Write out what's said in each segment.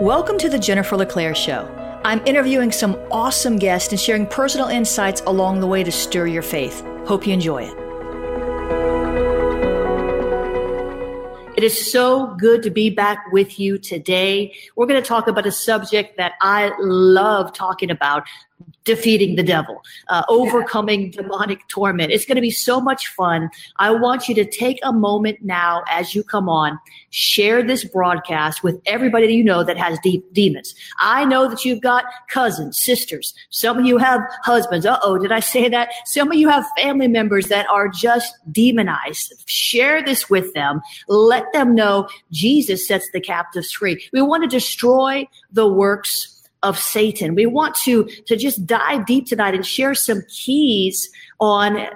Welcome to the Jennifer LeClaire Show. I'm interviewing some awesome guests and sharing personal insights along the way to stir your faith. Hope you enjoy it. It is so good to be back with you today. We're going to talk about a subject that I love talking about defeating the devil, uh, overcoming yeah. demonic torment. It's going to be so much fun. I want you to take a moment now as you come on, share this broadcast with everybody that you know that has deep demons. I know that you've got cousins, sisters. Some of you have husbands. Uh oh, did I say that? Some of you have family members that are just demonized. Share this with them. Let them know Jesus sets the captives free. We want to destroy the works of Satan. We want to, to just dive deep tonight and share some keys on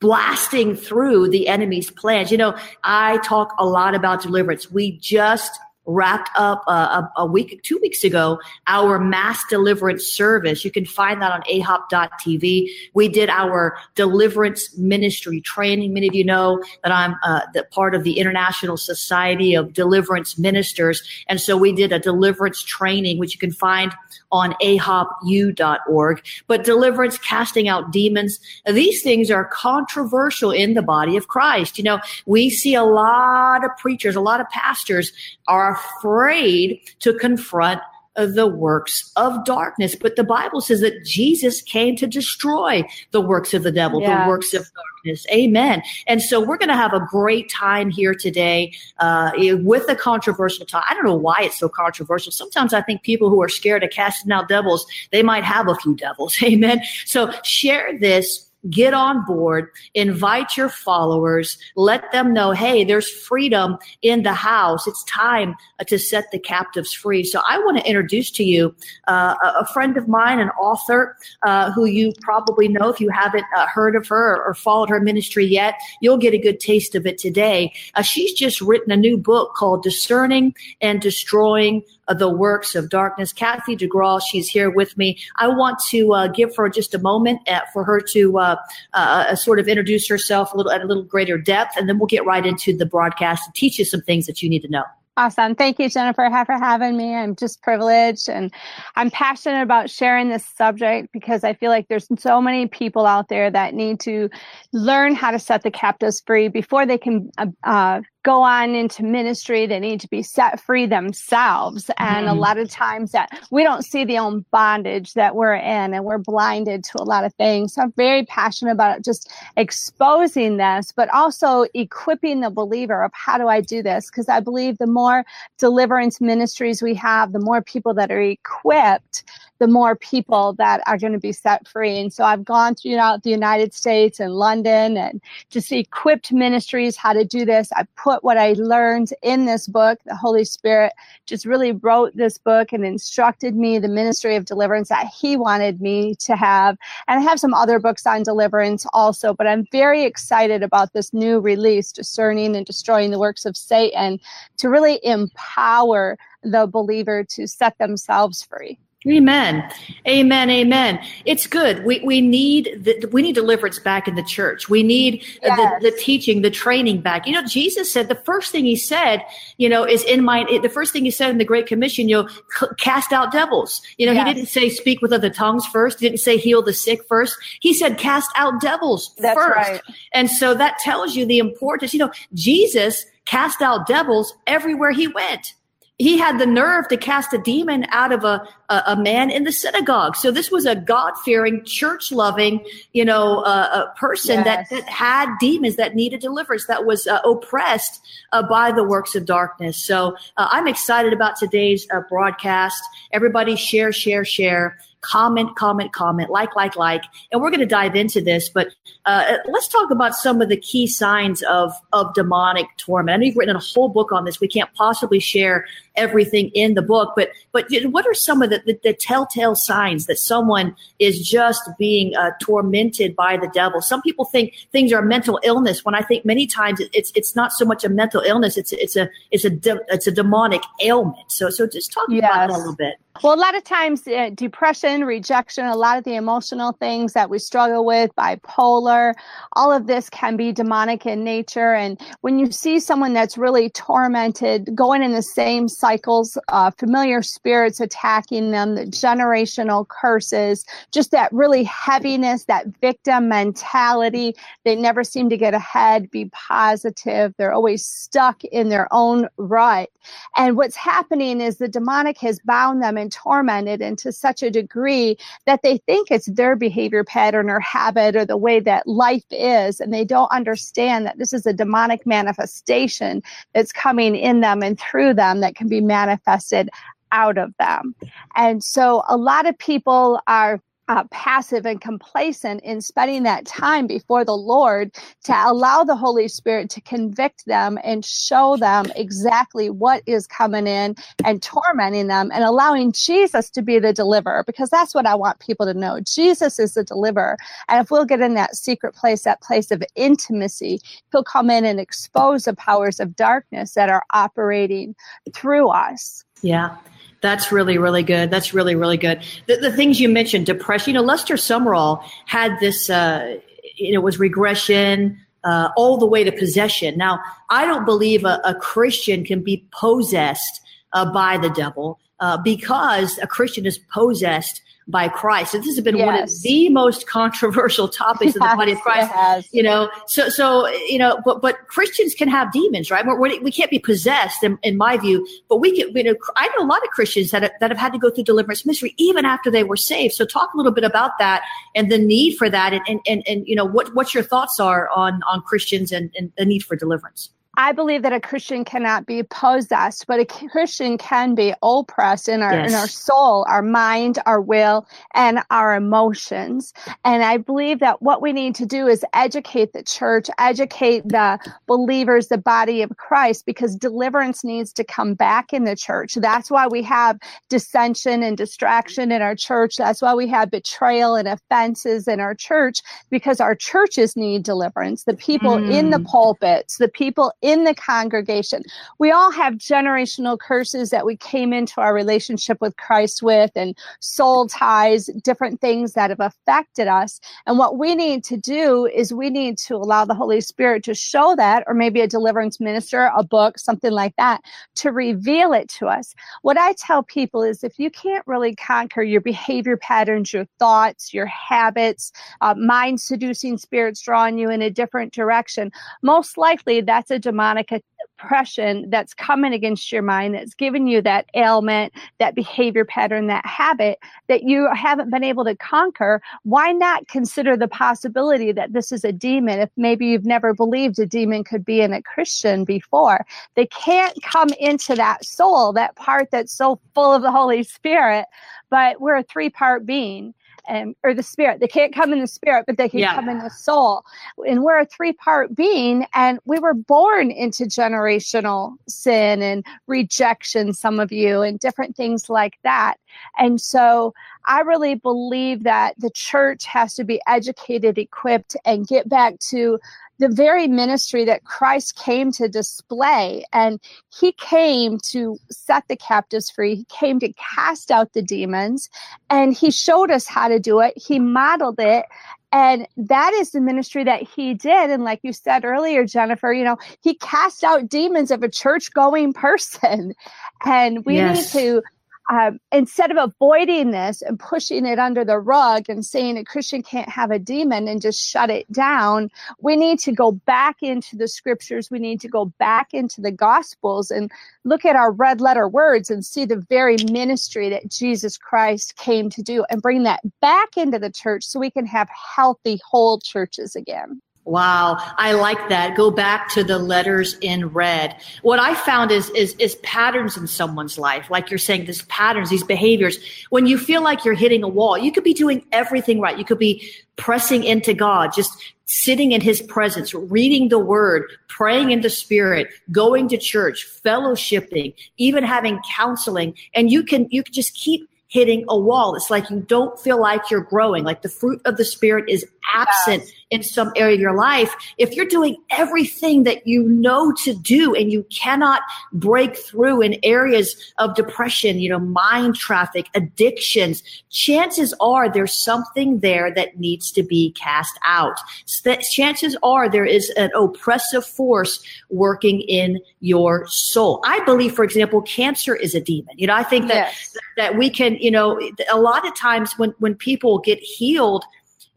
blasting through the enemy's plans. You know, I talk a lot about deliverance. We just wrapped up uh, a, a, week, two weeks ago, our mass deliverance service. You can find that on ahop.tv. We did our deliverance ministry training. Many of you know that I'm uh, part of the International Society of Deliverance Ministers. And so we did a deliverance training, which you can find on ahopu.org. But deliverance, casting out demons, these things are controversial in the body of Christ. You know, we see a lot of preachers, a lot of pastors are afraid to confront the works of darkness. But the Bible says that Jesus came to destroy the works of the devil, yeah. the works of darkness. Amen. And so we're going to have a great time here today uh, with a controversial talk. I don't know why it's so controversial. Sometimes I think people who are scared of casting out devils, they might have a few devils. Amen. So share this get on board, invite your followers, let them know, hey, there's freedom in the house. It's time uh, to set the captives free. So I want to introduce to you uh, a friend of mine, an author uh, who you probably know if you haven't uh, heard of her or, followed her ministry yet. You'll get a good taste of it today. Uh, she's just written a new book called Discerning and Destroying the works of darkness. Kathy DeGraw, she's here with me. I want to uh, give her just a moment at, uh, for her to uh, uh, uh, sort of introduce herself a little at a little greater depth, and then we'll get right into the broadcast and teach you some things that you need to know. Awesome. Thank you, Jennifer, for having me. I'm just privileged and I'm passionate about sharing this subject because I feel like there's so many people out there that need to learn how to set the captives free before they can uh, uh go on into ministry they need to be set free themselves and mm. a mm-hmm. lot of times that we don't see the own bondage that we're in and we're blinded to a lot of things so i'm very passionate about just exposing this but also equipping the believer of how do i do this because i believe the more deliverance ministries we have the more people that are equipped the more people that are going to be set free. And so I've gone throughout the United States and London and just equipped ministries how to do this. I put what I learned in this book. The Holy Spirit just really wrote this book and instructed me the ministry of deliverance that He wanted me to have. And I have some other books on deliverance also, but I'm very excited about this new release, Discerning and Destroying the Works of Satan, to really empower the believer to set themselves free. Amen. Amen. Amen. It's good. We we need the, we need deliverance back in the church. We need yes. the, the teaching, the training back. You know, Jesus said the first thing he said, you know, is in my the first thing he said in the Great Commission, you know, c- cast out devils. You know, yes. he didn't say speak with other tongues first. He didn't say heal the sick first. He said cast out devils That's first. Right. And so that tells you the importance. You know, Jesus cast out devils everywhere he went he had the nerve to cast a demon out of a, a, a man in the synagogue. So this was a God fearing, church loving, you know, uh, a person yes. that, that had demons that needed deliverance, that was uh, oppressed uh, by the works of darkness. So uh, I'm excited about today's uh, broadcast. Everybody share, share, share comment, comment, comment, like, like, like. And we're going to dive into this, but uh, let's talk about some of the key signs of, of demonic torment. I know you've written a whole book on this. We can't possibly share everything in the book, but but what are some of the, the, the telltale signs that someone is just being uh, tormented by the devil? Some people think things are mental illness. When I think many times it's it's not so much a mental illness. It's it's a it's a de- it's a demonic ailment. So so just talk yes. about that a little bit. Well, a lot of times, uh, depression, rejection, a lot of the emotional things that we struggle with, bipolar, all of this can be demonic in nature. And when you see someone that's really tormented, going in the same cycles, uh, familiar spirits attacking them, the generational curses, just that really heaviness, that victim mentality, they never seem to get ahead, be positive. They're always stuck in their own rut. And what's happening is the demonic has bound them and tormented into such a degree that they think it's their behavior pattern or habit or the way that life is. And they don't understand that this is a demonic manifestation that's coming in them and through them that can be manifested out of them. And so a lot of people are uh, passive and complacent in spending that time before the Lord to allow the Holy Spirit to convict them and show them exactly what is coming in and tormenting them and allowing Jesus to be the deliverer because that's what I want people to know. Jesus is the deliverer. And if we'll get in that secret place, that place of intimacy, he'll come in and expose the powers of darkness that are operating through us. Yeah. That's really, really good. That's really, really good. The, the things you mentioned, depression, you know, Lester Sumrall had this, uh, you know, was regression, uh, all the way to possession. Now, I don't believe a, a Christian can be possessed uh, by the devil uh, because a Christian is possessed by Christ. And this has been yes. one of the most controversial topics yes, in the body of Christ. You know, so so you know, but but Christians can have demons, right? We're, we can not be possessed, in, in, my view. But we can. You know, I know a lot of Christians that have, that have had to go through deliverance ministry even after they were saved. So talk a little bit about that and the need for that, and and and, and you know what what your thoughts are on on Christians and, and the need for deliverance. I believe that a Christian cannot be possessed, but a Christian can be oppressed in our yes. in our soul, our mind, our will, and our emotions. And I believe that what we need to do is educate the church, educate the believers, the body of Christ, because deliverance needs to come back in the church. That's why we have dissension and distraction in our church. That's why we have betrayal and offenses in our church, because our churches need deliverance. The people mm. in the mm. pulpits, the people in the congregation. We all have generational curses that we came into our relationship with Christ with and soul ties, different things that have affected us. And what we need to do is we need to allow the Holy Spirit to show that, or maybe a deliverance minister, a book, something like that, to reveal it to us. What I tell people is if you can't really conquer your behavior patterns, your thoughts, your habits, uh, mind seducing spirits drawing you in a different direction, most likely that's a demonic oppression that's coming against your mind, that's giving you that ailment, that behavior pattern, that habit that you haven't been able to conquer, why not consider the possibility that this is a demon? If maybe you've never believed a demon could be in a Christian before, they can't come into that soul, that part that's so full of the Holy Spirit, but we're a three part being and or the spirit. They can't come in the spirit, but they can yeah. come in the soul. And we're a three part being, and we were born into generational sin and rejection. Some of you and different things like that. And so I really believe that the church has to be educated, equipped, and get back to the very ministry that Christ came to display. And he came to set the captives free, he came to cast out the demons, and he showed us how to do it. He modeled it. And that is the ministry that he did. And like you said earlier, Jennifer, you know, he cast out demons of a church going person. And we yes. need to um, instead of avoiding this and pushing it under the rug and saying a Christian can't have a demon and just shut it down, we need to go back into the scriptures. We need to go back into the gospels and look at our red letter words and see the very ministry that Jesus Christ came to do and bring that back into the church so we can have healthy, whole churches again. Wow, I like that. Go back to the letters in red. What I found is is is patterns in someone's life. Like you're saying, these patterns, these behaviors. When you feel like you're hitting a wall, you could be doing everything right. You could be pressing into God, just sitting in his presence, reading the word, praying in the spirit, going to church, fellowshipping, even having counseling. And you can you can just keep hitting a wall. It's like you don't feel like you're growing, like the fruit of the spirit is absent yes. in some area of your life. If you're doing everything that you know to do and you cannot break through in areas of depression, you know, mind traffic, addictions, chances are there's something there that needs to be cast out. So chances are there is an oppressive force working in your soul. I believe, for example, cancer is a demon. You know, I think that yes. that we can, you know, a lot of times when when people get healed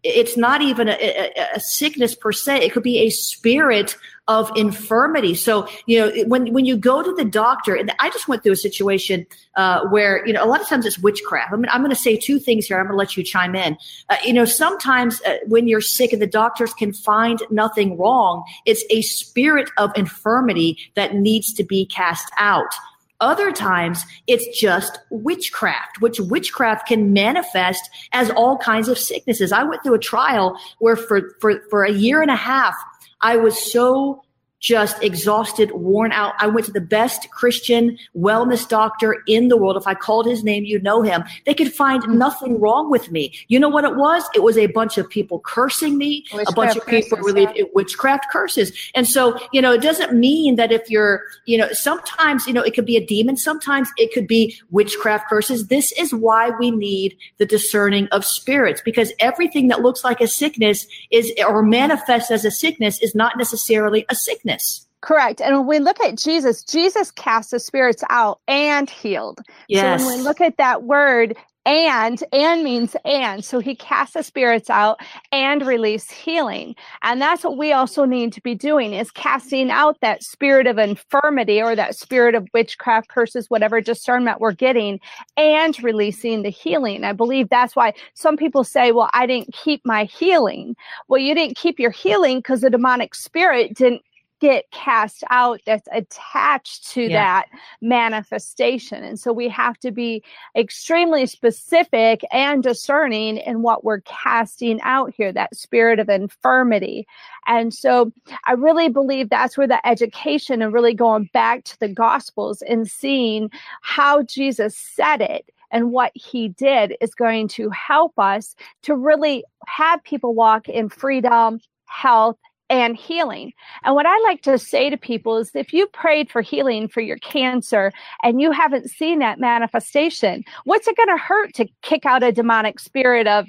it's not even a, a, a, sickness per se. It could be a spirit of infirmity. So, you know, when, when you go to the doctor, and I just went through a situation uh, where, you know, a lot of times it's witchcraft. I mean, I'm going to say two things here. I'm going to let you chime in. Uh, you know, sometimes uh, when you're sick and the doctors can find nothing wrong, it's a spirit of infirmity that needs to be cast out. Other times it's just witchcraft, which witchcraft can manifest as all kinds of sicknesses. I went through a trial where for, for, for a year and a half, I was so just exhausted, worn out. I went to the best Christian wellness doctor in the world. If I called his name, you know him. They could find mm-hmm. nothing wrong with me. You know what it was? It was a bunch of people cursing me, witchcraft a bunch of people really yeah. witchcraft curses. And so, you know, it doesn't mean that if you're, you know, sometimes, you know, it could be a demon. Sometimes it could be witchcraft curses. This is why we need the discerning of spirits because everything that looks like a sickness is or manifests as a sickness is not necessarily a sickness sickness. Correct. And when we look at Jesus, Jesus cast the spirits out and healed. Yes. So when we look at that word, and and means and so he casts the spirits out and release healing and that's what we also need to be doing is casting out that spirit of infirmity or that spirit of witchcraft curses whatever discernment we're getting and releasing the healing i believe that's why some people say well i didn't keep my healing well you didn't keep your healing because the demonic spirit didn't get cast out that's attached to yeah. that manifestation. And so we have to be extremely specific and discerning in what we're casting out here, that spirit of infirmity. And so I really believe that's where the education and really going back to the gospels and seeing how Jesus said it and what he did is going to help us to really have people walk in freedom, health, and healing. And what I like to say to people is if you prayed for healing for your cancer and you haven't seen that manifestation, what's it going to hurt to kick out a demonic spirit of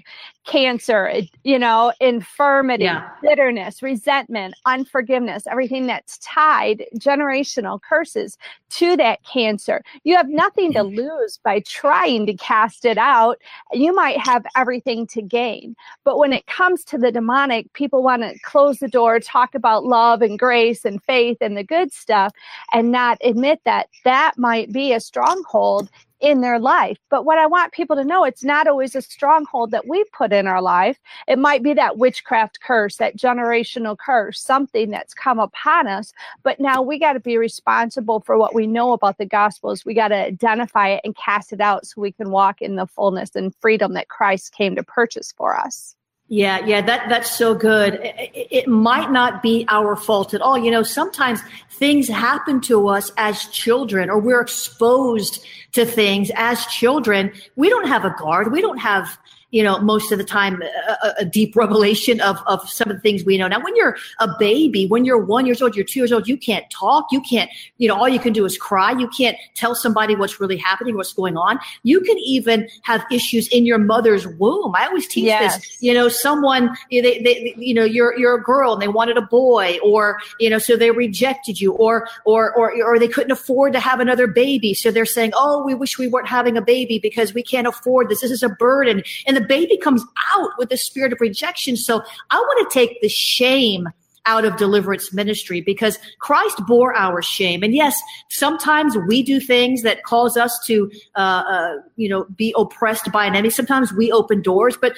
cancer, you know, infirmity, yeah. bitterness, resentment, unforgiveness, everything that's tied, generational curses to that cancer. You have nothing to mm-hmm. lose by trying to cast it out. You might have everything to gain. But when it comes to the demonic, people want to close the door, talk about love and grace and faith and the good stuff, and not admit that that might be a stronghold in their life. But what I want people to know, it's not always a stronghold that we put in our life. It might be that witchcraft curse, that generational curse, something that's come upon us. But now we got to be responsible for what we know about the gospels. We got to identify it and cast it out so we can walk in the fullness and freedom that Christ came to purchase for us. Yeah, yeah, that that's so good. It, it, might not be our fault at all. You know, sometimes things happen to us as children, or we're exposed to things as children. We don't have a guard. We don't have you know, most of the time, a, a, deep revelation of, of some of the things we know. Now, when you're a baby, when you're one years old, you're two years old, you can't talk. You can't, you know, all you can do is cry. You can't tell somebody what's really happening, what's going on. You can even have issues in your mother's womb. I always teach yes. this, you know, someone, they, they, you know, you're, you're a girl and they wanted a boy or, you know, so they rejected you or, or, or, or they couldn't afford to have another baby. So they're saying, oh, we wish we weren't having a baby because we can't afford this. This is a burden. And the baby comes out with a spirit of rejection. So I want to take the shame out of deliverance ministry because Christ bore our shame. And yes, sometimes we do things that cause us to, uh, uh, you know, be oppressed by an enemy. Sometimes we open doors, but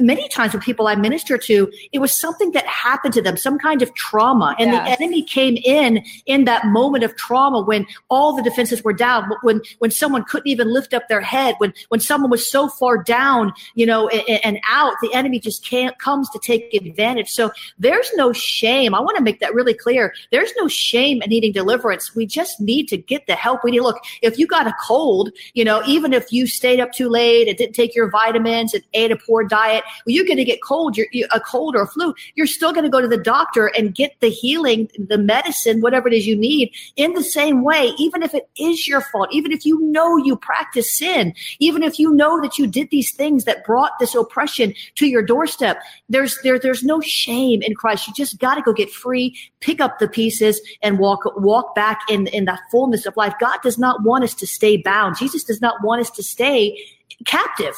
many times with people I minister to, it was something that happened to them, some kind of trauma. And yes. the enemy came in in that moment of trauma when all the defenses were down, when, when someone couldn't even lift up their head, when, when someone was so far down, you know, and, and out, the enemy just can't, comes to take advantage. So there's no shame shame. I want to make that really clear. There's no shame in needing deliverance. We just need to get the help we need. Look, if you got a cold, you know, even if you stayed up too late and didn't take your vitamins and ate a poor diet, well, you're going to get cold, you're, you, a cold or a flu. You're still going to go to the doctor and get the healing, the medicine, whatever it is you need in the same way, even if it is your fault, even if you know you practice sin, even if you know that you did these things that brought this oppression to your doorstep, there's, there, there's no shame in Christ. You just got to go get free, pick up the pieces and walk, walk back in, in that fullness of life. God does not want us to stay bound. Jesus does not want us to stay captive.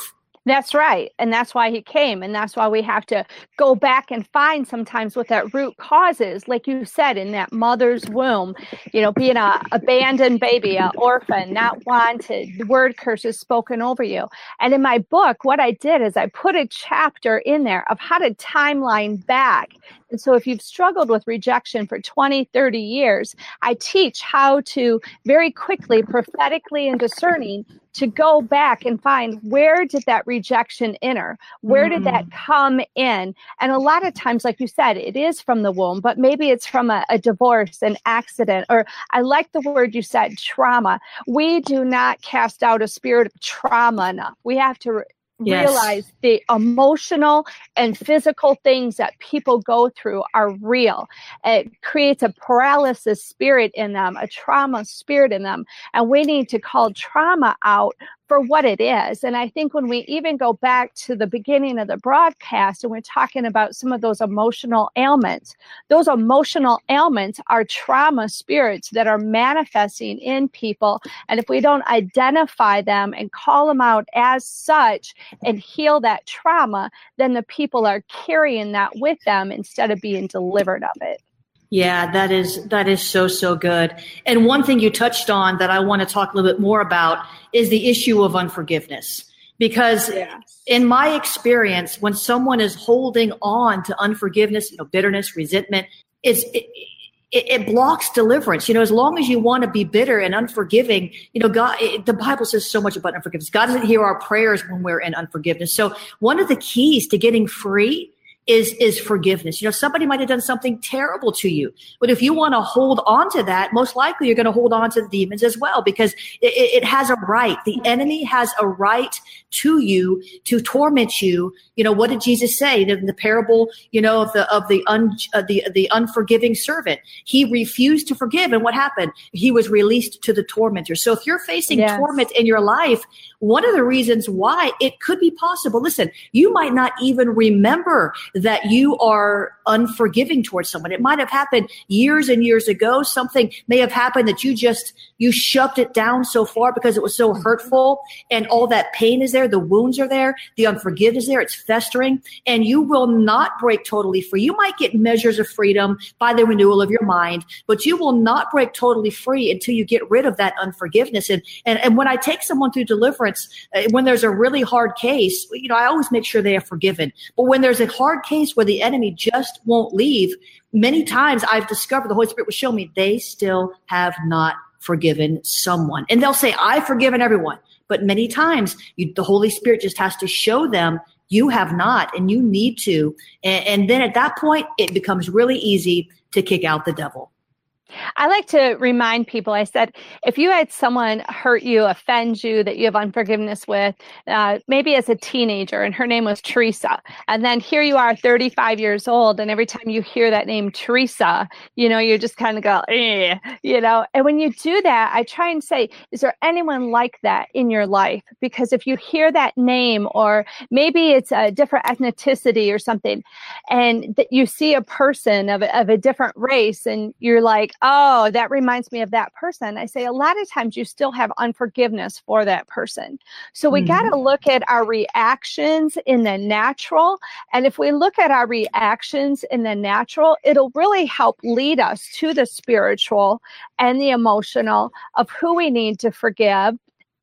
That's right. And that's why he came. And that's why we have to go back and find sometimes what that root cause is. Like you said, in that mother's womb, you know, being a abandoned baby, an orphan, not wanted, the word curses spoken over you. And in my book, what I did is I put a chapter in there of how to timeline back. And so if you've struggled with rejection for 20, 30 years, I teach how to very quickly, prophetically and discerning to go back and find where did that rejection enter? Where did that mm-hmm. come in? And a lot of times, like you said, it is from the womb, but maybe it's from a, a divorce, an accident, or I like the word you said, trauma. We do not cast out a spirit of trauma enough. We have to yes. realize the emotional and physical things that people go through are real. It creates a paralysis spirit in them, a trauma spirit in them. And we need to call trauma out for what it is. And I think when we even go back to the beginning of the broadcast and we're talking about some of those emotional ailments, those emotional ailments are trauma spirits that are manifesting in people. And if we don't identify them and call them out as such and heal that trauma, then the people are carrying that with them instead of being delivered of it. Yeah, that is that is so so good. And one thing you touched on that I want to talk a little bit more about is the issue of unforgiveness. Because yes. in my experience, when someone is holding on to unforgiveness, you know, bitterness, resentment, it's it, it, it, blocks deliverance. You know, as long as you want to be bitter and unforgiving, you know, God, it, the Bible says so much about unforgiveness. God doesn't hear our prayers when we're in unforgiveness. So one of the keys to getting free is is forgiveness. You know, somebody might have done something terrible to you, but if you want to hold on to that, most likely you're going to hold on to the demons as well because it, it, has a right. The enemy has a right to you to torment you. You know, what did Jesus say in the parable? You know, of the of the un, uh, the the unforgiving servant. He refused to forgive, and what happened? He was released to the tormentor. So if you're facing yes. torment in your life, one of the reasons why it could be possible. Listen, you might not even remember that you are unforgiving towards someone. It might have happened years and years ago. Something may have happened that you just, you shoved it down so far because it was so hurtful and all that pain is there. The wounds are there. The unforgiveness is there. It's festering and you will not break totally free. You might get measures of freedom by the renewal of your mind, but you will not break totally free until you get rid of that unforgiveness. And, and, and when I take someone through deliverance, uh, when there's a really hard case, you know, I always make sure they are forgiven. But when there's a hard case where the enemy just won't leave, many times I've discovered the Holy Spirit will show me they still have not forgiven someone. And they'll say, I've forgiven everyone. But many times you, the Holy Spirit just has to show them You have not, and you need to. And, and then at that point, it becomes really easy to kick out the devil. I like to remind people I said, if you had someone hurt you, offend you, that you have unforgiveness with, uh, maybe as a teenager, and her name was Teresa, and then here you are, 35 years old, and every time you hear that name, Teresa, you know, you just kind of go, eh, you know. And when you do that, I try and say, is there anyone like that in your life? Because if you hear that name, or maybe it's a different ethnicity or something, and that you see a person of, of a different race, and you're like, oh, that reminds me of that person. I say a lot of times you still have unforgiveness for that person. So we mm-hmm. got to look at our reactions in the natural. And if we look at our reactions in the natural, it'll really help lead us to the spiritual and the emotional of who we need to forgive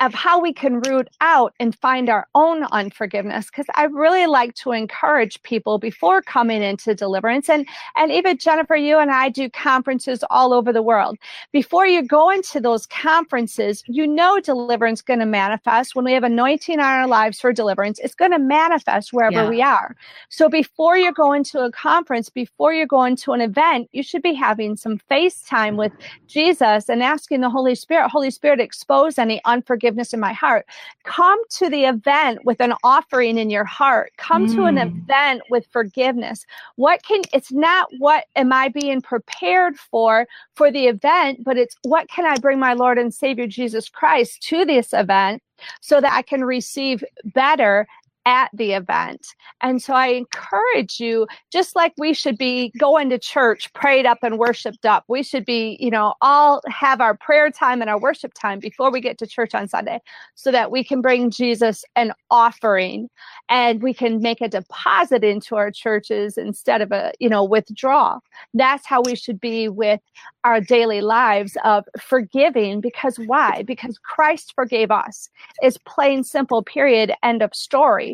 of how we can root out and find our own unforgiveness because i really like to encourage people before coming into deliverance and and even jennifer you and i do conferences all over the world. Before you go into those conferences you know deliverance going to manifest. When we have anointing on our lives for deliverance it's going to manifest wherever yeah. we are. So before you go into a conference before you go into an event you should be having some face time with jesus and asking the holy spirit holy spirit expose any unforgiveness forgiveness in my heart. Come to the event with an offering in your heart. Come mm. to an mm. event with forgiveness. What can, it's not what am I being prepared for for the event, but it's what can I bring my Lord and Savior Jesus Christ to this event so that I can receive better at the event. And so I encourage you, just like we should be going to church, prayed up and worshiped up, we should be, you know, all have our prayer time and our worship time before we get to church on Sunday so that we can bring Jesus an offering and we can make a deposit into our churches instead of a, you know, withdraw. That's how we should be with our daily lives of forgiving because why? Because Christ forgave us. Is plain simple period end of story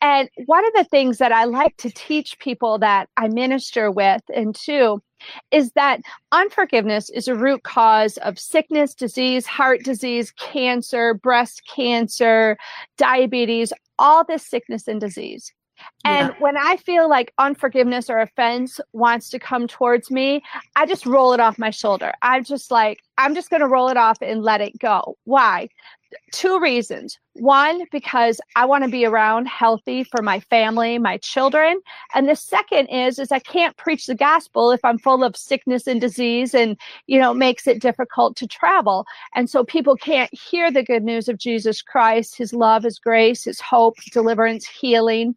and one of the things that I like to teach people that I minister with and too is that unforgiveness is a root cause of sickness, disease, heart disease, cancer, breast cancer, diabetes, all this sickness and disease. And yeah. when I feel like unforgiveness or offense wants to come towards me, I just roll it off my shoulder. I'm just like, I'm just going to roll it off and let it go. Why? Two reasons. One, because I want to be around healthy for my family, my children. And the second is, is I can't preach the gospel if I'm full of sickness and disease and, you know, makes it difficult to travel. And so people can't hear the good news of Jesus Christ, his love, his grace, his hope, deliverance, healing.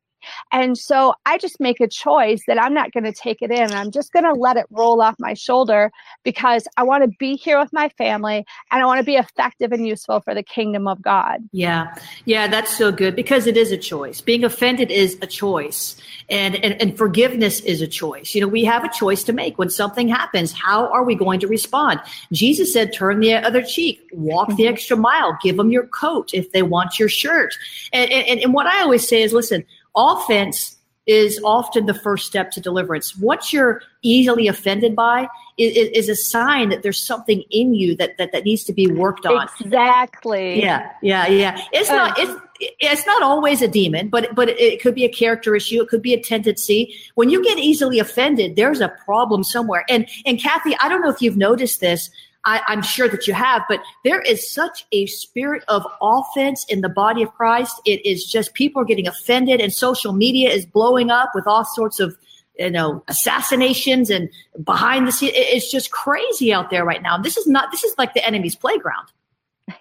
And so I just make a choice that I'm not going to take it in. I'm just going to let it roll off my shoulder because I want to be here with my family and I want to be effective and useful for the kingdom of God. Yeah. Yeah, that's so good because it is a choice. Being offended is a choice and, and, and forgiveness is a choice. You know, we have a choice to make when something happens. How are we going to respond? Jesus said, turn the other cheek, walk the mm-hmm. extra mile, give them your coat if they want your shirt. And, and, and what I always say is, listen, offense is often the first step to deliverance. What you're easily offended by is, is, a sign that there's something in you that, that, that needs to be worked on. Exactly. Yeah, yeah, yeah. It's uh, not it's it's not always a demon, but but it could be a character issue. It could be a tendency. When you get easily offended, there's a problem somewhere. And and Kathy, I don't know if you've noticed this. I, am sure that you have, but there is such a spirit of offense in the body of Christ. It is just people are getting offended, and social media is blowing up with all sorts of you know assassinations and behind the scenes. It's just crazy out there right now. This is not. This is like the enemy's playground.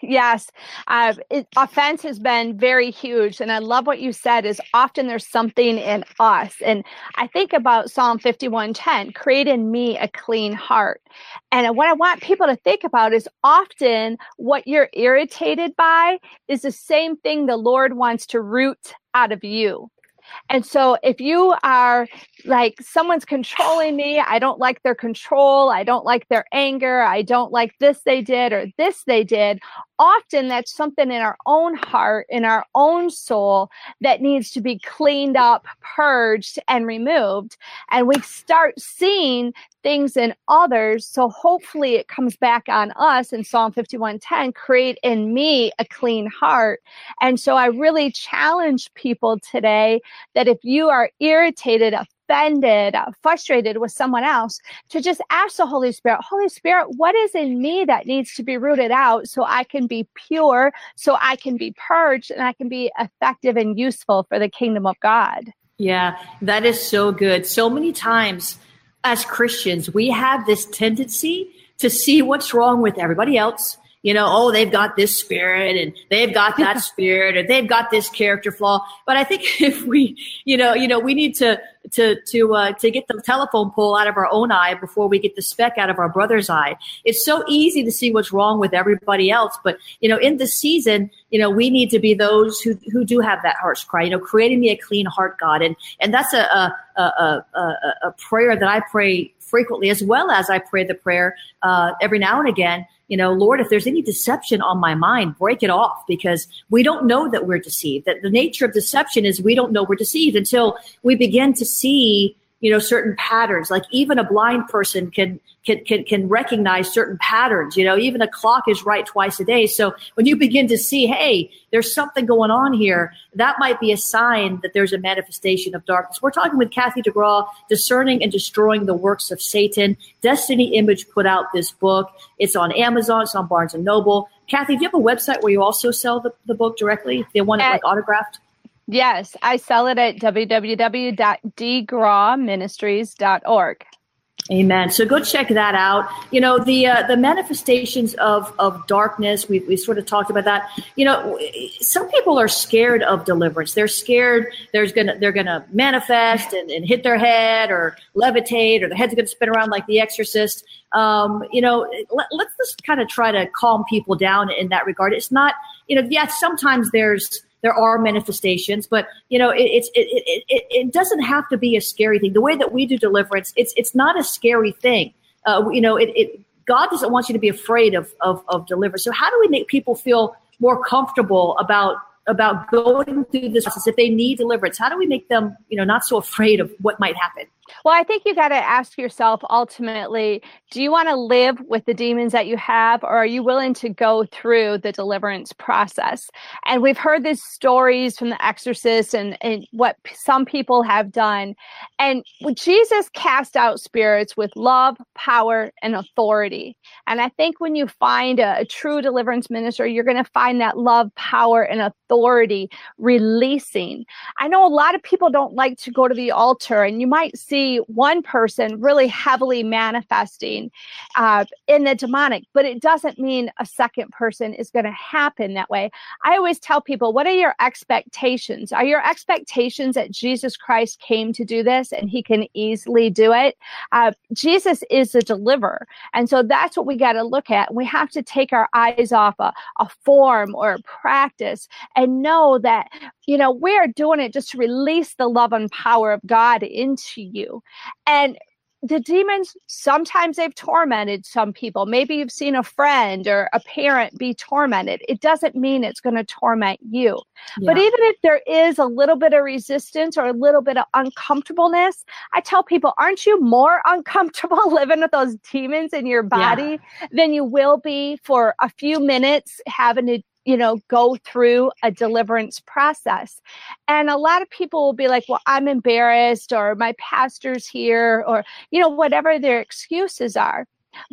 Yes, uh, it, offense has been very huge, and I love what you said. Is often there's something in us, and I think about Psalm 51:10, "Create in me a clean heart." And what I want people to think about is often what you're irritated by is the same thing the Lord wants to root out of you. And so if you are like someone's controlling me, I don't like their control, I don't like their anger, I don't like this they did or this they did, often that's something in our own heart, in our own soul that needs to be cleaned up, purged, and removed. And we start seeing things in others. So hopefully it comes back on us in Psalm 51:10, create in me a clean heart. And so I really challenge people today that if you are irritated, offended, uh, frustrated with someone else, to just ask the Holy Spirit, Holy Spirit, what is in me that needs to be rooted out so I can be pure, so I can be purged, and I can be effective and useful for the kingdom of God? Yeah, that is so good. So many times as Christians, we have this tendency to see what's wrong with everybody else you know, oh, they've got this spirit and they've got that spirit or they've got this character flaw. But I think if we, you know, you know, we need to to to uh, to get the telephone pole out of our own eye before we get the speck out of our brother's eye. It's so easy to see what's wrong with everybody else, but you know, in this season, you know, we need to be those who who do have that heart's cry. You know, creating me a clean heart, God, and and that's a a a, a, a prayer that I pray frequently, as well as I pray the prayer uh, every now and again you know, Lord, if there's any deception on my mind, break it off because we don't know that we're deceived. That the nature of deception is we don't know we're deceived until we begin to see you know certain patterns. Like even a blind person can can can, can recognize certain patterns you know even a clock is right twice a day. So when you begin to see hey there's something going on here that might be a sign that there's a manifestation of darkness. We're talking with kathy degraw discerning and destroying the works of satan. Destiny image put out this book. It's on amazon it's on barnes and noble. Kathy do you have a website where you also sell the, the book directly? They want it like autographed Yes, I sell it at www.degrawministries.org. Amen. So go check that out. You know the uh, the manifestations of of darkness. We we sort of talked about that. You know, some people are scared of deliverance. They're scared. There's gonna they're gonna manifest and, and hit their head or levitate or the head's gonna spin around like The Exorcist. Um, you know, let, let's just kind of try to calm people down in that regard. It's not. You know, yes, sometimes there's there are manifestations, but you know, it, it's it, it, it, it doesn't have to be a scary thing. The way that we do deliverance, it's it's not a scary thing. Uh, you know, it, it God doesn't want you to be afraid of, of of deliverance. So how do we make people feel more comfortable about about going through this process if they need deliverance? How do we make them, you know, not so afraid of what might happen? Well, I think you got to ask yourself ultimately do you want to live with the demons that you have, or are you willing to go through the deliverance process? And we've heard these stories from the exorcist and, and what some people have done. And Jesus cast out spirits with love, power, and authority. And I think when you find a, a true deliverance minister, you're going to find that love, power, and authority releasing. I know a lot of people don't like to go to the altar, and you might see see one person really heavily manifesting uh, in the demonic, but it doesn't mean a second person is going to happen that way. I always tell people, what are your expectations? Are your expectations that Jesus Christ came to do this and he can easily do it? Uh, Jesus is the deliverer. And so that's what we got to look at. We have to take our eyes off a, a form or a practice and know that you know, we're doing it just to release the love and power of God into you. And the demons sometimes they've tormented some people maybe you've seen a friend or a parent be tormented it doesn't mean it's going to torment you yeah. but even if there is a little bit of resistance or a little bit of uncomfortableness i tell people aren't you more uncomfortable living with those demons in your body yeah. than you will be for a few minutes having to you know, go through a deliverance process. And a lot of people will be like, well, I'm embarrassed, or my pastor's here, or, you know, whatever their excuses are.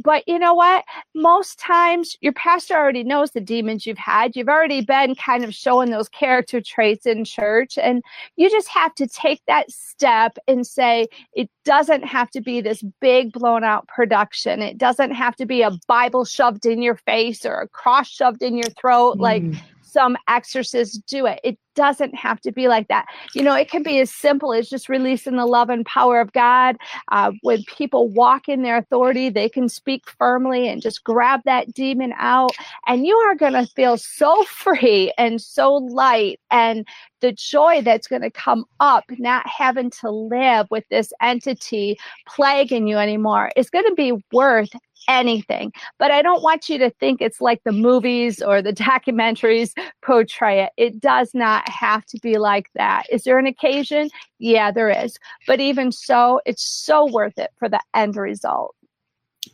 But you know what? Most times your pastor already knows the demons you've had. You've already been kind of showing those character traits in church. And you just have to take that step and say, it doesn't have to be this big blown out production. It doesn't have to be a Bible shoved in your face or a cross shoved in your throat. Mm. Like some exorcists do it. It doesn't have to be like that. You know, it can be as simple as just releasing the love and power of God. Uh, when people walk in their authority, they can speak firmly and just grab that demon out. And you are going to feel so free and so light. And the joy that's going to come up, not having to live with this entity plaguing you anymore, is going to be worth anything. But I don't want you to think it's like the movies or the documentaries portray it. It does not have to be like that. Is there an occasion? Yeah, there is. But even so, it's so worth it for the end result.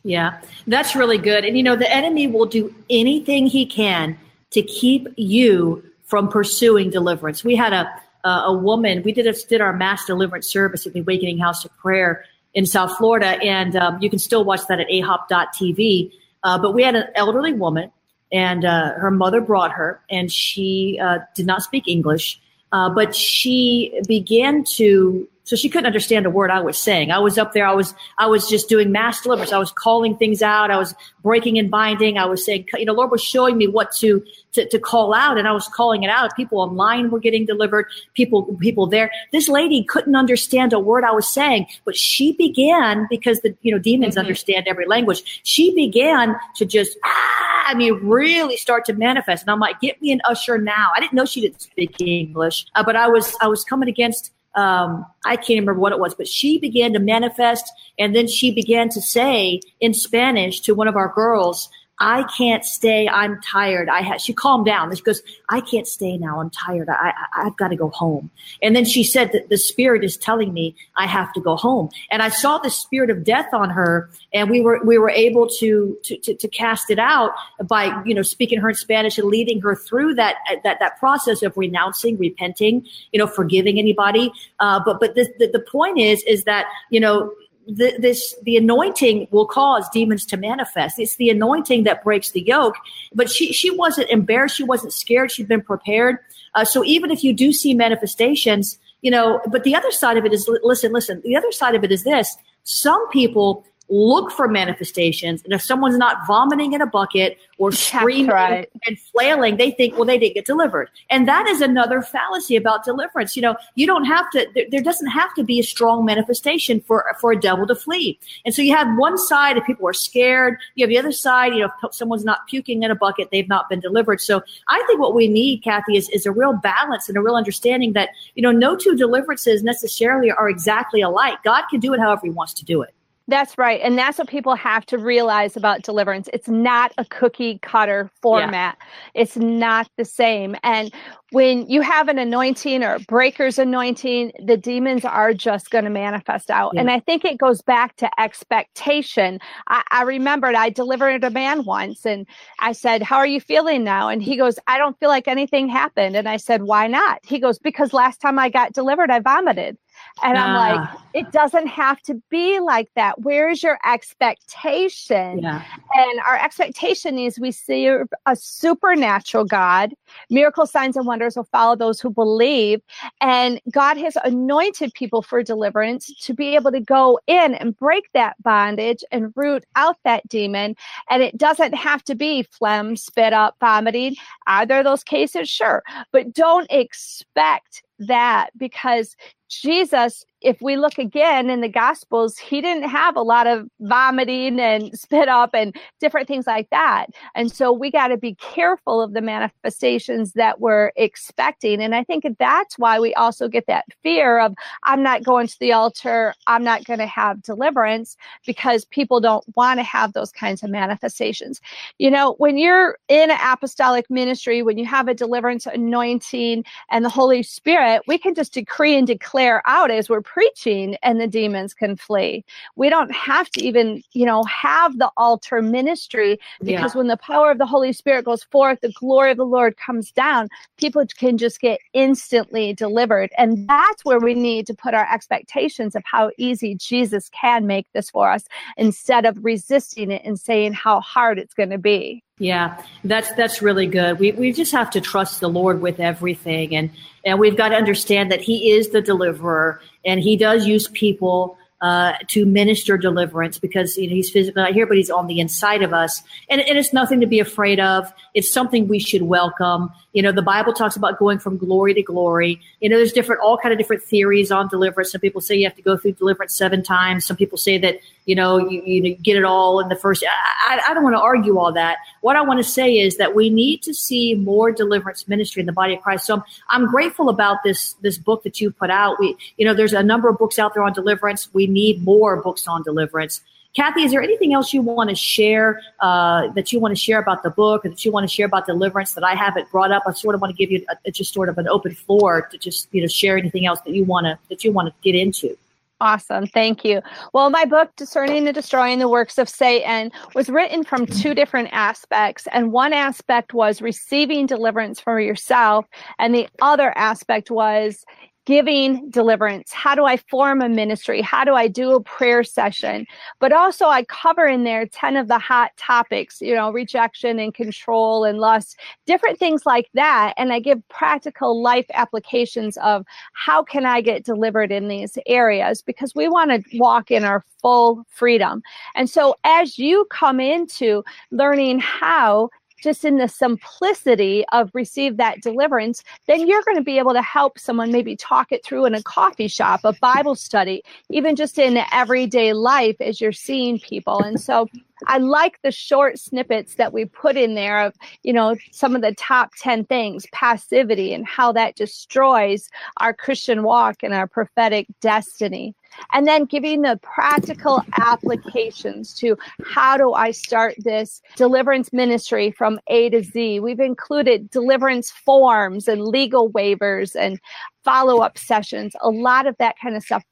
Yeah, that's really good. And you know, the enemy will do anything he can to keep you from pursuing deliverance. We had a a woman. We did a, did our mass deliverance service at the Awakening House of Prayer in South Florida, and um, you can still watch that at ahop.tv. Uh, but we had an elderly woman, and uh, her mother brought her, and she uh, did not speak English, uh, but she began to so she couldn't understand a word I was saying. I was up there. I was I was just doing mass deliverance. I was calling things out. I was breaking and binding. I was saying, you know, Lord was showing me what to to, to call out, and I was calling it out. People online were getting delivered. People people there. This lady couldn't understand a word I was saying, but she began because the you know demons mm-hmm. understand every language. She began to just ah, I mean, really start to manifest. And I'm like, get me an usher now. I didn't know she didn't speak English, uh, but I was I was coming against um, I can't remember what it was, but she began to manifest and then she began to say in Spanish to one of our girls, I can't stay. I'm tired. I ha-. she calmed down. She goes, I can't stay now. I'm tired. I, I, have got to go home. And then she said that the spirit is telling me I have to go home. And I saw the spirit of death on her and we were, we were able to, to, to, to cast it out by, you know, speaking her in Spanish and leading her through that, that, that process of renouncing, repenting, you know, forgiving anybody. Uh, but, but the, the, the point is, is that, you know, the, this the anointing will cause demons to manifest. It's the anointing that breaks the yoke. But she she wasn't embarrassed. She wasn't scared. She'd been prepared. Uh, so even if you do see manifestations, you know. But the other side of it is listen, listen. The other side of it is this: some people look for manifestations. And if someone's not vomiting in a bucket or screaming right. and flailing, they think, well, they didn't get delivered. And that is another fallacy about deliverance. You know, you don't have to, there, there, doesn't have to be a strong manifestation for, for a devil to flee. And so you have one side, if people are scared, you have the other side, you know, if someone's not puking in a bucket, they've not been delivered. So I think what we need, Kathy, is, is a real balance and a real understanding that, you know, no two deliverances necessarily are exactly alike. God can do it however he wants to do it. That's right. And that's what people have to realize about deliverance. It's not a cookie cutter format. Yeah. It's not the same. And when you have an anointing or a breaker's anointing, the demons are just going to manifest out. Yeah. And I think it goes back to expectation. I, I remembered I delivered a man once and I said, How are you feeling now? And he goes, I don't feel like anything happened. And I said, Why not? He goes, Because last time I got delivered, I vomited. And I'm like, it doesn't have to be like that. Where is your expectation? Yeah. And our expectation is we see a supernatural God. Miracle signs and wonders will follow those who believe. And God has anointed people for deliverance to be able to go in and break that bondage and root out that demon. And it doesn't have to be phlegm, spit up, vomiting. Are there those cases? Sure. But don't expect that because Jesus, if we look again in the Gospels, he didn't have a lot of vomiting and spit up and different things like that. And so we got to be careful of the manifestations that we're expecting. And I think that's why we also get that fear of, I'm not going to the altar, I'm not going to have deliverance because people don't want to have those kinds of manifestations. You know, when you're in apostolic ministry, when you have a deliverance anointing and the Holy Spirit, we can just decree and declare declare out as we're preaching and the demons can flee. We don't have to even, you know, have the altar ministry because yeah. when the power of the Holy Spirit goes forth, the glory of the Lord comes down, people can just get instantly delivered. And that's where we need to put our expectations of how easy Jesus can make this for us instead of resisting it and saying how hard it's going to be. Yeah, that's that's really good. We we just have to trust the Lord with everything, and and we've got to understand that He is the deliverer, and He does use people uh, to minister deliverance because you know he's physically not here, but he's on the inside of us, and, and it's nothing to be afraid of. It's something we should welcome. You know, the Bible talks about going from glory to glory. You know, there's different, all kind of different theories on deliverance. Some people say you have to go through deliverance seven times. Some people say that you know you, you get it all in the first. I, I don't want to argue all that. What I want to say is that we need to see more deliverance ministry in the body of Christ. So I'm, I'm grateful about this this book that you put out. We, you know, there's a number of books out there on deliverance. We need more books on deliverance. Kathy, is there anything else you want to share uh, that you want to share about the book or that you want to share about deliverance that I haven't brought up? I sort of want to give you a, just sort of an open floor to just you know share anything else that you want to that you want to get into. Awesome. Thank you. Well, my book, Discerning and Destroying the Works of Satan, was written from two different aspects. And one aspect was receiving deliverance for yourself. And the other aspect was giving deliverance. How do I form a ministry? How do I do a prayer session? But also, I cover in there 10 of the hot topics, you know, rejection and control and lust, different things like that. And I give practical life applications of how can I get delivered in these areas because we want to walk in our full freedom. And so, as you come into learning how just in the simplicity of receive that deliverance, then you're going to be able to help someone maybe talk it through in a coffee shop, a Bible study, even just in everyday life as you're seeing people. And so I like the short snippets that we put in there of, you know, some of the top 10 things, passivity and how that destroys our Christian walk and our prophetic destiny and then giving the practical applications to how do I start this deliverance ministry from A to Z. We've included deliverance forms and legal waivers and follow up sessions, a lot of that kind of stuff.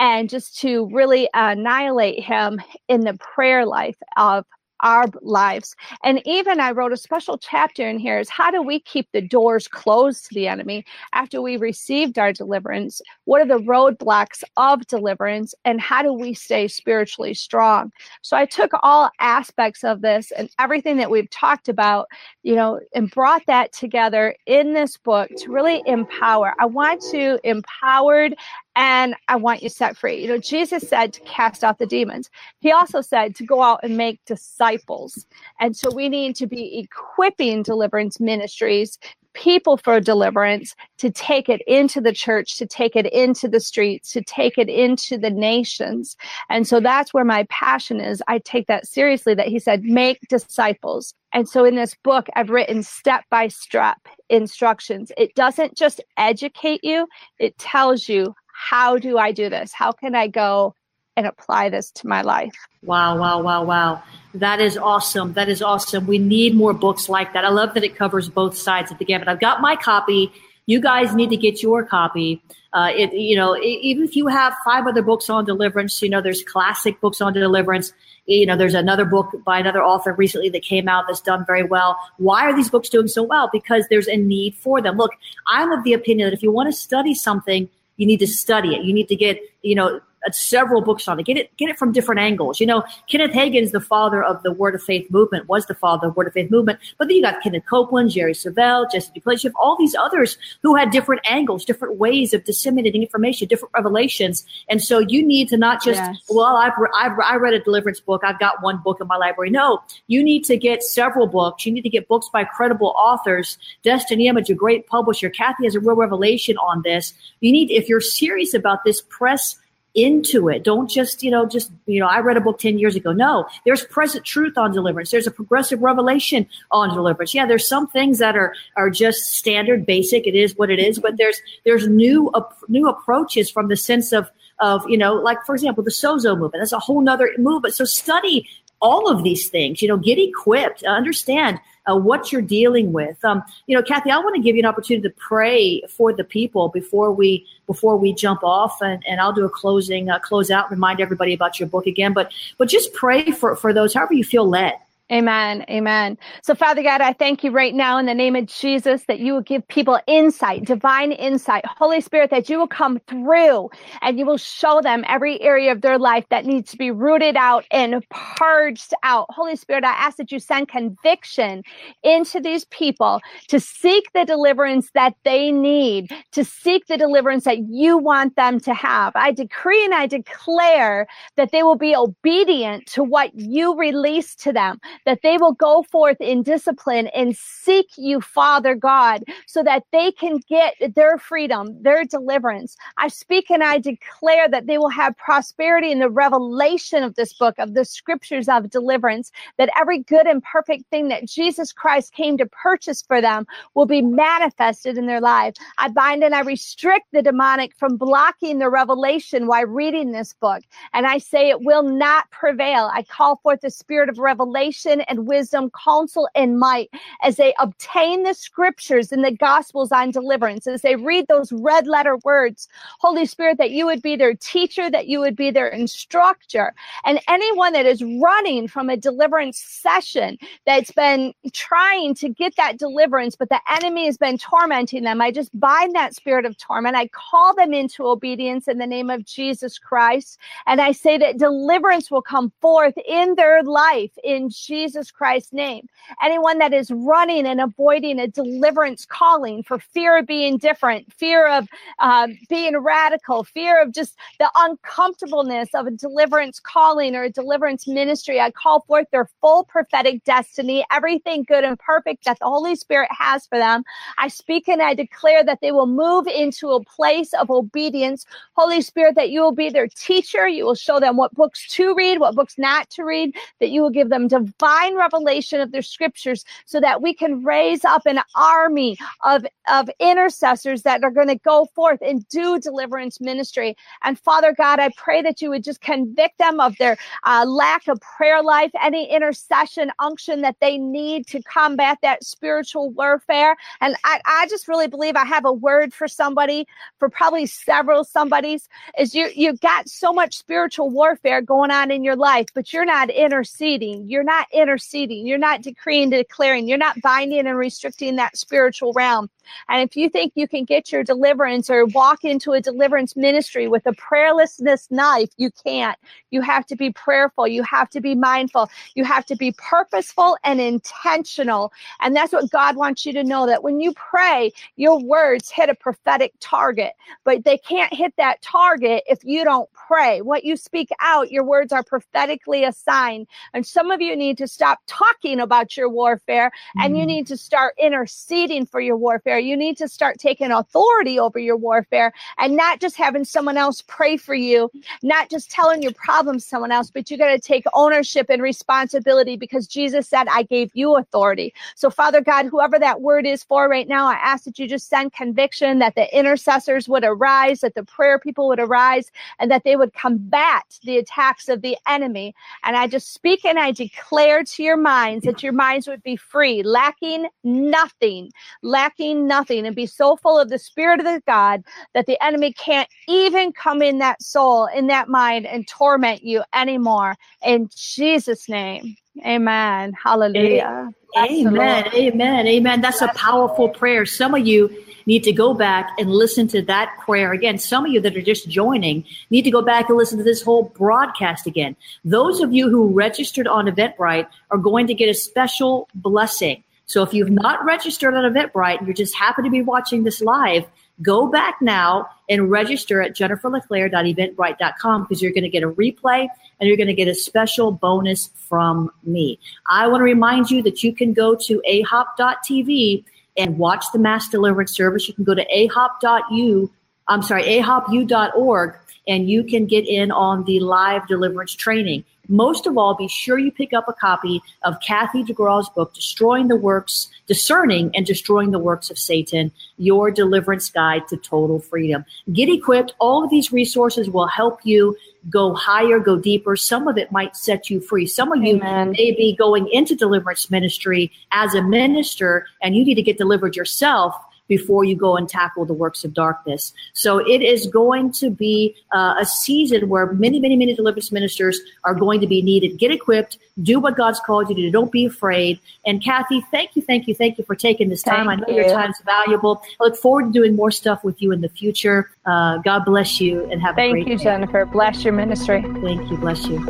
And just to really annihilate him in the prayer life of our lives. And even I wrote a special chapter in here is how do we keep the doors closed to the enemy after we received our deliverance? What are the roadblocks of deliverance and how do we stay spiritually strong? So I took all aspects of this and everything that we've talked about, you know, and brought that together in this book to really empower. I want to empowered and I want you set free. You know, Jesus said to cast out the demons. He also said to go out and make disciples. And so we need to be equipping deliverance ministries, people for deliverance, to take it into the church, to take it into the streets, to take it into the nations. And so that's where my passion is. I take that seriously that he said, make disciples. And so in this book, I've written step by step instructions. It doesn't just educate you, it tells you how do I do this? How can I go and apply this to my life? Wow, wow, wow, wow. That is awesome. That is awesome. We need more books like that. I love that it covers both sides of the gamut. I've got my copy. You guys need to get your copy. Uh, it, you know, even if you have five other books on deliverance, you know, there's classic books on deliverance. You know, there's another book by another author recently that came out that's done very well. Why are these books doing so well? Because there's a need for them. Look, I'm of the opinion that if you want to study something, you need to study it. You need to get, you know, Uh, several books on it. Get it, get it from different angles. You know, Kenneth Hagin is the father of the Word of Faith movement, was the father of the Word of Faith movement. But then you got Kenneth Copeland, Jerry Savelle, Jesse have all these others who had different angles, different ways of disseminating information, different revelations. And so you need to not just, yes. well, I've, I've I read a deliverance book. I've got one book in my library. No, you need to get several books. You need to get books by credible authors. Destiny Image, a great publisher. Kathy has a real revelation on this. You need, if you're serious about this, press into it. Don't just, you know, just, you know, I read a book 10 years ago. No, there's present truth on deliverance. There's a progressive revelation on deliverance. Yeah, there's some things that are, are just standard, basic. It is what it is, but there's, there's new, new approaches from the sense of, of, you know, like for example, the Sozo movement. That's a whole nother movement. So study all of these things, you know, get equipped, understand uh, what you're dealing with. Um, you know, Kathy, I want to give you an opportunity to pray for the people before we before we jump off, and, and I'll do a closing uh, close out, remind everybody about your book again. But but just pray for for those, however you feel led. Amen. Amen. So, Father God, I thank you right now in the name of Jesus that you will give people insight, divine insight. Holy Spirit, that you will come through and you will show them every area of their life that needs to be rooted out and purged out. Holy Spirit, I ask that you send conviction into these people to seek the deliverance that they need, to seek the deliverance that you want them to have. I decree and I declare that they will be obedient to what you release to them that they will go forth in discipline and seek you, Father God, so that they can get their freedom, their deliverance. I speak and I declare that they will have prosperity in the revelation of this book, of the scriptures of deliverance, that every good and perfect thing that Jesus Christ came to purchase for them will be manifested in their life. I bind and I restrict the demonic from blocking the revelation while reading this book. And I say it will not prevail. I call forth the spirit of revelation and wisdom, counsel and might as they obtain the scriptures and the gospels on deliverance, as they read those red letter words. Holy Spirit, that you would be their teacher, that you would be their instructor. And anyone that is running from a deliverance session that's been trying to get that deliverance, but the enemy has been tormenting them, I just bind that spirit of torment. I call them into obedience in the name of Jesus Christ. And I say that deliverance will come forth in their life in Jesus. Jesus Christ's name. Anyone that is running and avoiding a deliverance calling for fear of being different, fear of um, being radical, fear of just the uncomfortableness of a deliverance calling or a deliverance ministry, I call forth their full prophetic destiny, everything good and perfect that the Holy Spirit has for them. I speak and I declare that they will move into a place of obedience. Holy Spirit, that you will be their teacher. You will show them what books to read, what books not to read, that you will give them divine divine revelation of their scriptures so that we can raise up an army of, of intercessors that are going to go forth and do deliverance ministry. And Father God, I pray that you would just convict them of their uh, lack of prayer life, any intercession unction that they need to combat that spiritual warfare. And I, I just really believe I have a word for somebody, for probably several somebody's, is you you got so much spiritual warfare going on in your life, but you're not interceding. You're not interceding. You're not decreeing, declaring. You're not binding and restricting that spiritual realm. And if you think you can get your deliverance or walk into a deliverance ministry with a prayerlessness knife, you can't. You have to be prayerful. You have to be mindful. You have to be purposeful and intentional. And that's what God wants you to know that when you pray, your words hit a prophetic target, but they can't hit that target if you don't pray. What you speak out, your words are prophetically assigned. And some of you need to stop talking about your warfare and you mm. need to start interceding for your warfare. You need to start taking authority over your warfare and not just having someone else pray for you, not just telling your problems someone else, but you got to take ownership and responsibility because Jesus said, I gave you authority. So, Father God, whoever that word is for right now, I ask that you just send conviction that the intercessors would arise, that the prayer people would arise, and that they would combat the attacks of the enemy. And I just speak and I declare to your minds that your minds would be free, lacking nothing, lacking nothing, and be so full of the Spirit of the God that the enemy can't even come in that soul, in that mind, and torment you anymore. In Jesus' name. Amen. Hallelujah. Amen. Amen. Amen. That's a powerful prayer. Some of you need to go back and listen to that prayer again. Some of you that are just joining need to go back and listen to this whole broadcast again. Those of you who registered on Eventbrite are going to get a special blessing. So if you've not registered on Eventbrite and you just happen to be watching this live, go back now and register at jenniferleclaire.eventbrite.com because you're going to get a replay and you're going to get a special bonus from me. I want to remind you that you can go to ahop.tv and watch the mass deliverance service. You can go to ahop.u, I'm sorry, ahopu.org, and you can get in on the live deliverance training. Most of all, be sure you pick up a copy of Kathy DeGraw's book, Destroying the Works, Discerning and Destroying the Works of Satan, Your Deliverance Guide to Total Freedom. Get equipped. All of these resources will help you go higher, go deeper. Some of it might set you free. Some of you Amen. may be going into deliverance ministry as a minister and you need to get delivered yourself before you go and tackle the works of darkness. So it is going to be uh, a season where many, many, many deliverance ministers are going to be needed. Get equipped, do what God's called you to do. Don't be afraid. And Kathy, thank you, thank you, thank you for taking this time. Thank I know you. your time is valuable. I look forward to doing more stuff with you in the future. Uh, God bless you and have a great you, day. Thank you, Jennifer. Bless your ministry. Thank you. Bless you.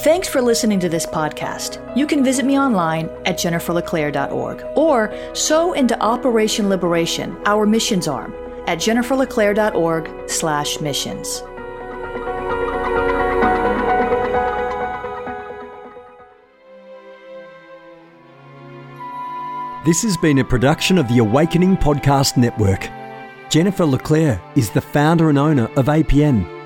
Thanks for listening to this podcast. You can visit me online at jenniferleclaire.org or sow into Operation Liberation, our missions arm, at jenniferleclaire.org slash missions. This has been a production of the Awakening Podcast Network. Jennifer LeClaire is the founder and owner of APN.